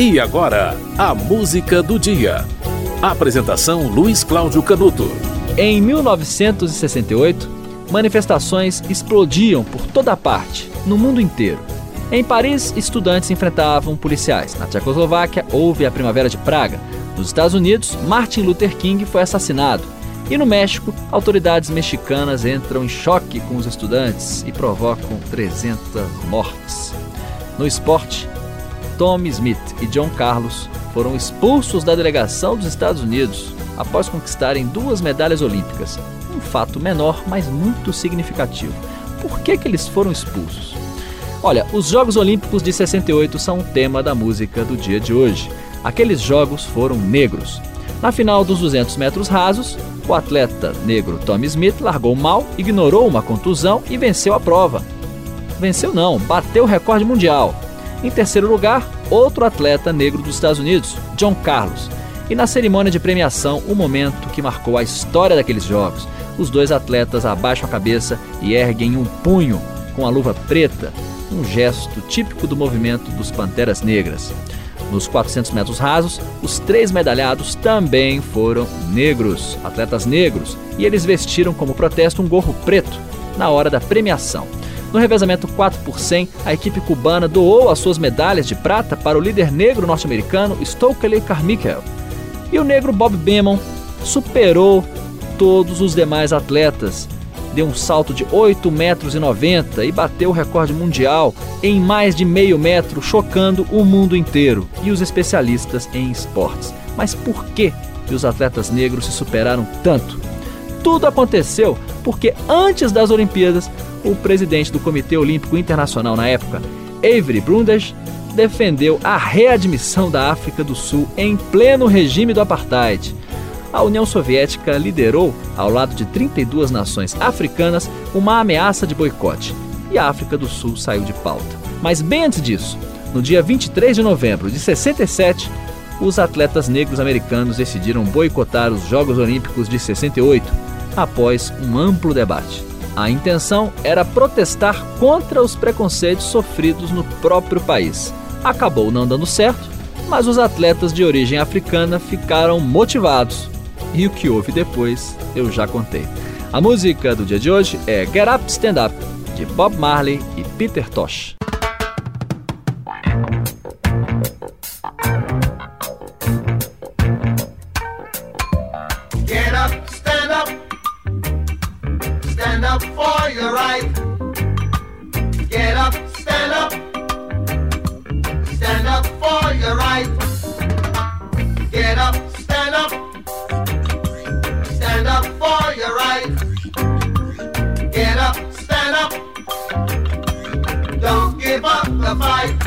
E agora, a música do dia. Apresentação Luiz Cláudio Canuto. Em 1968, manifestações explodiam por toda parte, no mundo inteiro. Em Paris, estudantes enfrentavam policiais. Na Tchecoslováquia, houve a Primavera de Praga. Nos Estados Unidos, Martin Luther King foi assassinado. E no México, autoridades mexicanas entram em choque com os estudantes e provocam 300 mortes. No esporte, Tommy Smith e John Carlos foram expulsos da delegação dos Estados Unidos após conquistarem duas medalhas olímpicas. Um fato menor, mas muito significativo. Por que, que eles foram expulsos? Olha, os Jogos Olímpicos de 68 são o tema da música do dia de hoje. Aqueles jogos foram negros. Na final dos 200 metros rasos, o atleta negro Tommy Smith largou mal, ignorou uma contusão e venceu a prova. Venceu não, bateu o recorde mundial. Em terceiro lugar, outro atleta negro dos Estados Unidos, John Carlos. E na cerimônia de premiação, o momento que marcou a história daqueles jogos. Os dois atletas abaixam a cabeça e erguem um punho com a luva preta, um gesto típico do movimento dos Panteras Negras. Nos 400 metros rasos, os três medalhados também foram negros, atletas negros, e eles vestiram como protesto um gorro preto na hora da premiação. No revezamento 4 por 100, a equipe cubana doou as suas medalhas de prata para o líder negro norte-americano Stokely Carmichael. E o negro Bob Beamon superou todos os demais atletas. Deu um salto de 8,90 metros e bateu o recorde mundial em mais de meio metro, chocando o mundo inteiro e os especialistas em esportes. Mas por que os atletas negros se superaram tanto? Tudo aconteceu porque antes das Olimpíadas, o presidente do Comitê Olímpico Internacional na época, Avery Brundage, defendeu a readmissão da África do Sul em pleno regime do apartheid. A União Soviética liderou, ao lado de 32 nações africanas, uma ameaça de boicote, e a África do Sul saiu de pauta. Mas bem antes disso, no dia 23 de novembro de 67, os atletas negros americanos decidiram boicotar os Jogos Olímpicos de 68, após um amplo debate. A intenção era protestar contra os preconceitos sofridos no próprio país. Acabou não dando certo, mas os atletas de origem africana ficaram motivados. E o que houve depois eu já contei. A música do dia de hoje é Get Up Stand Up, de Bob Marley e Peter Tosh. Up for your right. Get up, stand up. Stand up for your right. Get up, stand up. Stand up for your right. Get up, stand up. Don't give up the fight.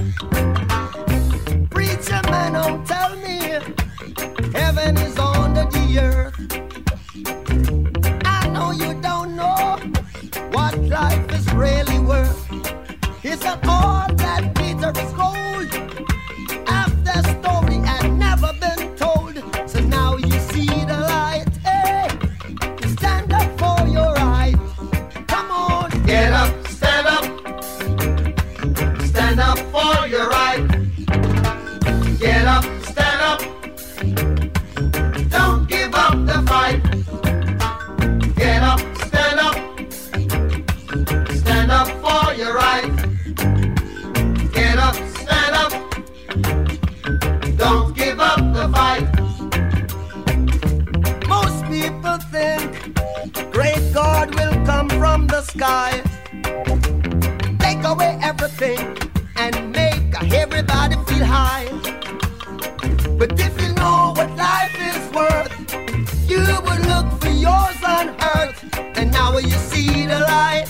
Now you see the light.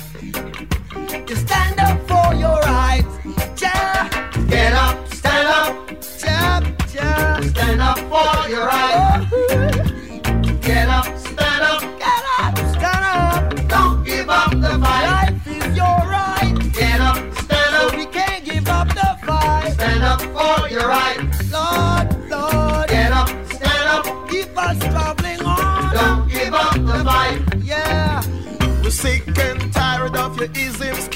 You stand up for your rights, yeah, Get up, stand up. yeah, yeah. Stand up for your right. is him.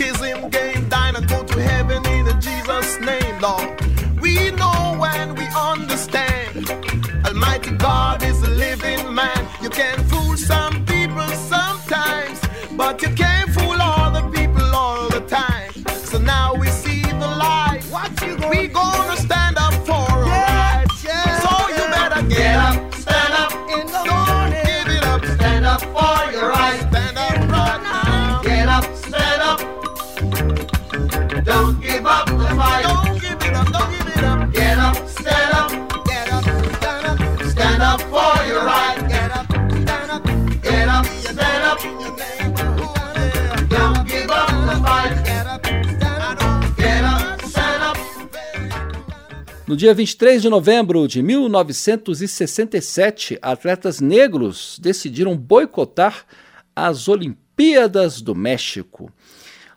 No dia 23 de novembro de 1967, atletas negros decidiram boicotar as Olimpíadas do México.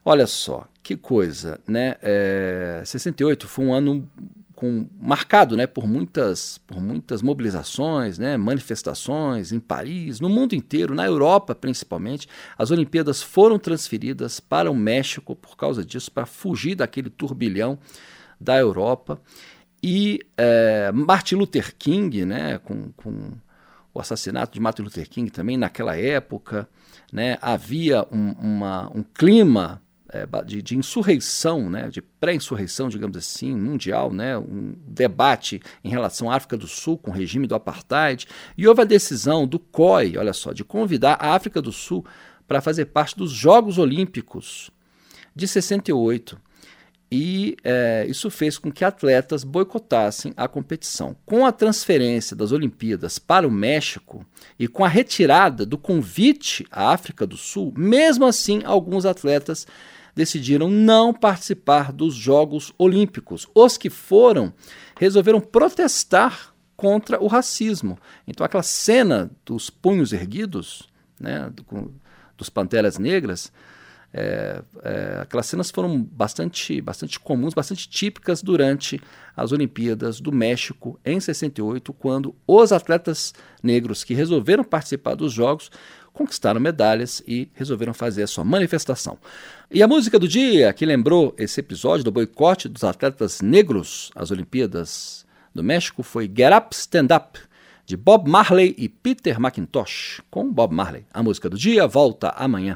Olha só, que coisa, né? É, 68 foi um ano com- marcado né, por, muitas, por muitas mobilizações, né, manifestações em Paris, no mundo inteiro, na Europa principalmente. As Olimpíadas foram transferidas para o México por causa disso, para fugir daquele turbilhão da Europa. E é, Martin Luther King, né, com, com o assassinato de Martin Luther King também naquela época, né, havia um, uma- um clima é, de, de insurreição, né, de pré-insurreição, digamos assim, mundial, né, um debate em relação à África do Sul com o regime do apartheid, e houve a decisão do COI, olha só, de convidar a África do Sul para fazer parte dos Jogos Olímpicos de 68 e eh, isso fez com que atletas boicotassem a competição. Com a transferência das Olimpíadas para o México e com a retirada do convite à África do Sul, mesmo assim, alguns atletas decidiram não participar dos Jogos Olímpicos. Os que foram resolveram protestar contra o racismo. Então, aquela cena dos punhos erguidos, né, do- dos Panteras Negras, é, é, aquelas cenas foram bastante, bastante comuns, bastante típicas durante as Olimpíadas do México em 68, quando os atletas negros que resolveram participar dos Jogos conquistaram medalhas e resolveram fazer a sua manifestação. E a música do dia que lembrou esse episódio do boicote dos atletas negros às Olimpíadas do México foi Get Up, Stand Up, de Bob Marley e Peter McIntosh, com Bob Marley. A música do dia volta amanhã.